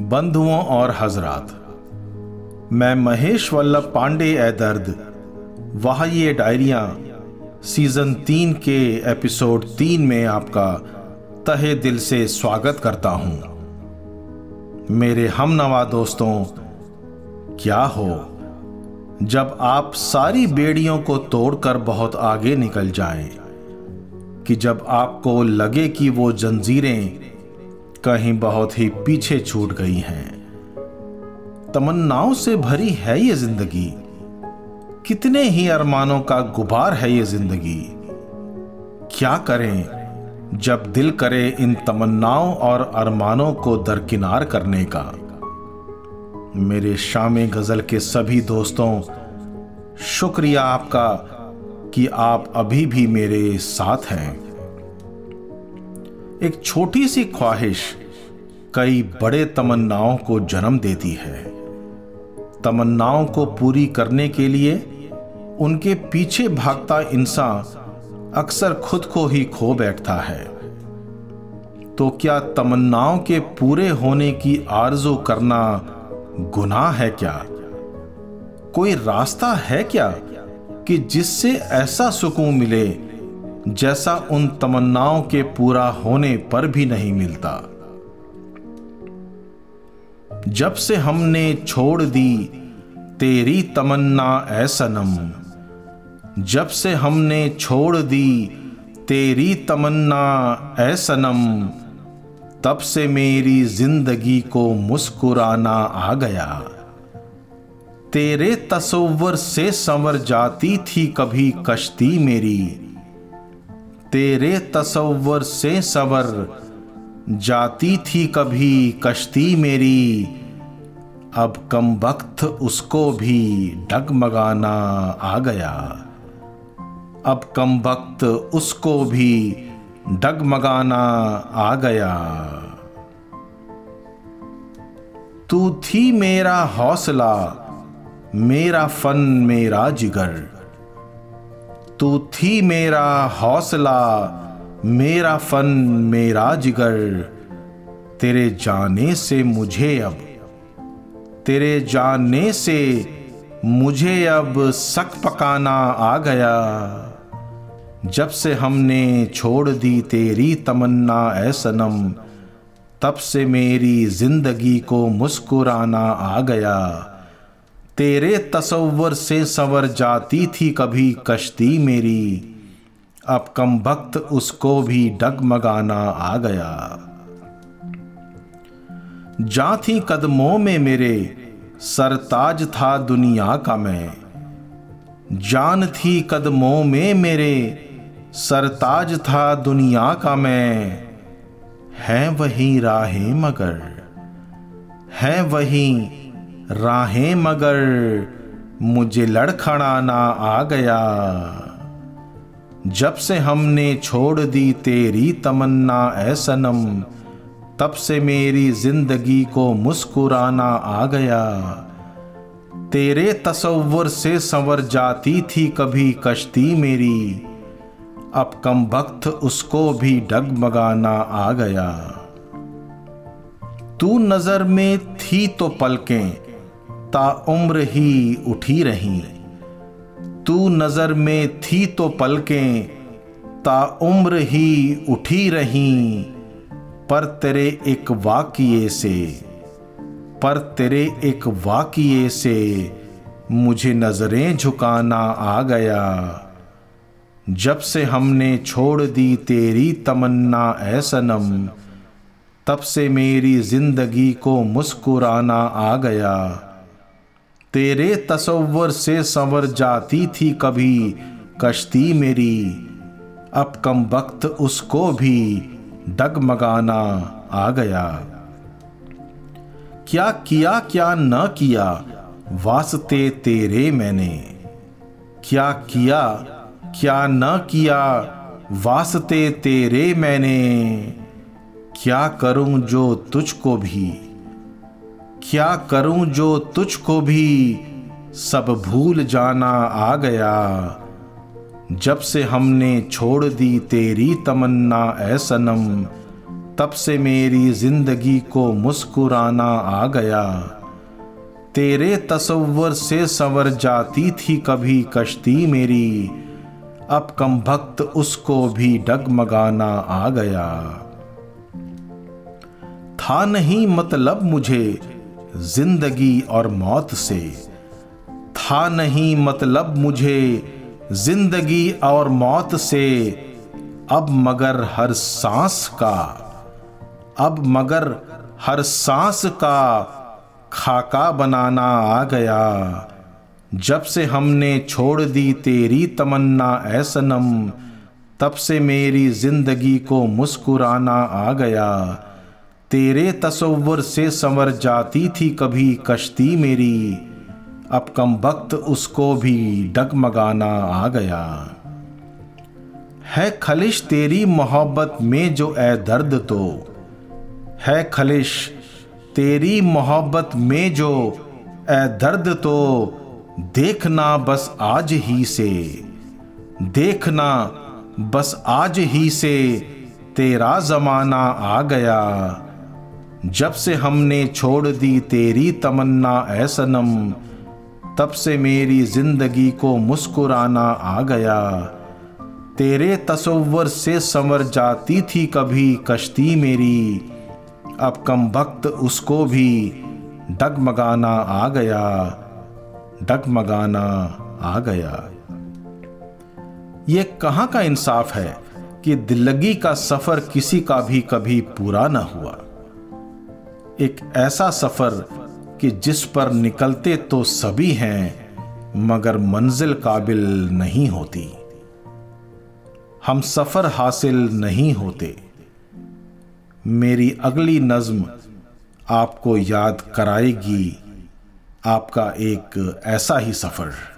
बंधुओं और हजरात। मैं महेश वल्लभ पांडे ए दर्द वह ये डायरियाँ, सीज़न तीन के एपिसोड तीन में आपका तहे दिल से स्वागत करता हूँ। मेरे हम नवा दोस्तों, क्या हो? जब आप सारी बेड़ियों को तोड़कर बहुत आगे निकल जाएँ, कि जब आपको लगे कि वो जंजीरें कहीं बहुत ही पीछे छूट गई हैं। तमन्नाओं से भरी है ये ज़िंदगी। कितने ही अरमानों का गुबार है ये ज़िंदगी। क्या करें? जब दिल करे इन तमन्नाओं और अरमानों को दरकिनार करने का। मेरे शाम गज़ल के सभी दोस्तों, शुक्रिया आपका कि आप अभी भी मेरे साथ हैं। एक छोटी सी ख्वाहिश कई बड़े तमन्नाओं को जन्म देती है। तमन्नाओं को पूरी करने के लिए उनके पीछे भागता इंसान अक्सर खुद को ही खो बैठता है। तो क्या तमन्नाओं के पूरे होने की आरज़ू करना गुनाह है क्या? कोई रास्ता है क्या कि जिससे ऐसा सुकून मिले जैसा उन तमन्नाओं के पूरा होने पर भी नहीं मिलता। जब से हमने छोड़ दी तेरी तमन्ना ऐ सनम, जब से हमने छोड़ दी तेरी तमन्ना ऐ सनम, तब से मेरी ज़िंदगी को मुस्कुराना आ गया। तेरे तस्वर से संवर जाती थी कभी कश्ती मेरी तेरे तस्वर से सबर। जाती थी कभी कश्ती मेरी, अब कम वक्त उसको भी डगमगाना आ गया। अब कम वक्त उसको भी डगमगाना आ गया। तू थी मेरा हौसला, मेरा फन, मेरा जिगर। तू थी मेरा हौसला, मेरा फन, मेरा जिगर। तेरे जाने से मुझे अब, तेरे जाने से मुझे अब सक पकाना आ गया। जब से हमने छोड़ दी तेरी तमन्ना, ऐ सनम, तब से मेरी ज़िंदगी को मुस्कुराना आ गया। तेरे तस्वर से संवर जाती थी कभी कश्ती मेरी। अब कम वक्त उसको भी डगमगाना आ गया। जा थी कदमों में मेरे, सरताज था दुनिया का मैं। जान थी कदमों में मेरे, सरताज था दुनिया का मैं। है वही राहें मगर, है वही राहें मगर मुझे लड़खड़ाना आ गया। जब से हमने छोड़ दी तेरी तमन्ना, ऐ सनम, तब से मेरी ज़िंदगी को मुस्कुराना आ गया। तेरे तस्वर से संवर जाती थी कभी कश्ती मेरी, अब कम वक्त उसको भी डगमगाना आ गया। तू नज़र में थी तो पलकें ता उम्र ही उठी रही। तू नज़र में थी तो पलकें, ता उम्र ही उठी रही। पर तेरे एक वाकिए से, पर तेरे एक वाकिए से मुझे नज़रें झुकाना आ गया। जब से हमने छोड़ दी तेरी तमन्ना, ऐ सनम, तब से मेरी ज़िंदगी को मुस्कुराना आ गया। तेरे तस्वर से संवर जाती थी कभी, कश्ती मेरी। अब कम वक्त उसको भी डगमगाना आ गया। क्या किया, क्या न किया, वास्ते तेरे मैंने। क्या किया, क्या न किया, वास्ते तेरे मैंने। क्या करूँ जो तुझको भी क्या करूँ जो तुझको भी सब भूल जाना आ गया? जब से हमने छोड़ दी तेरी तमन्ना, ऐ सनम, तब से मेरी ज़िंदगी को मुस्कुराना आ गया। तेरे तस्वर से संवर जाती थी कभी कश्ती मेरी, अब कम भक्त उसको भी डगमगाना आ गया। था नहीं मतलब मुझे ज़िंदगी और मौत से। था नहीं मतलब मुझे ज़िंदगी और मौत से। अब मगर हर सांस का। अब मगर हर सांस का खाका बनाना आ गया। जब से हमने छोड़ दी तेरी तमन्ना ऐ सनम, तब से मेरी ज़िंदगी को मुस्कुराना आ गया। तेरे तस्वुर से संवर जाती थी कभी कश्ती मेरी। अब कम वक्त उसको भी डगमगाना आ गया। है खलिश तेरी मोहब्बत में जो ए दर्द तो। है खलिश तेरी मोहब्बत में जो ए दर्द तो। देखना बस आज ही से। देखना बस आज ही से तेरा जमाना आ गया। जब से हमने छोड़ दी तेरी तमन्ना, ऐ सनम, तब से मेरी ज़िंदगी को मुस्कुराना आ गया। तेरे तस्वर से संवर जाती थी कभी कश्ती मेरी, अब कम वक्त उसको भी डगमगाना आ गया, डगमगाना आ गया। ये कहाँ का इंसाफ है कि दिल्लगी का सफ़र किसी का भी कभी पूरा ना हुआ? एक ऐसा सफ़र कि जिस पर निकलते तो सभी हैं, मगर मंजिल काबिल नहीं होती। हम सफ़र हासिल नहीं होते। मेरी अगली नज्म आपको याद कराएगी। आपका एक ऐसा ही सफ़र।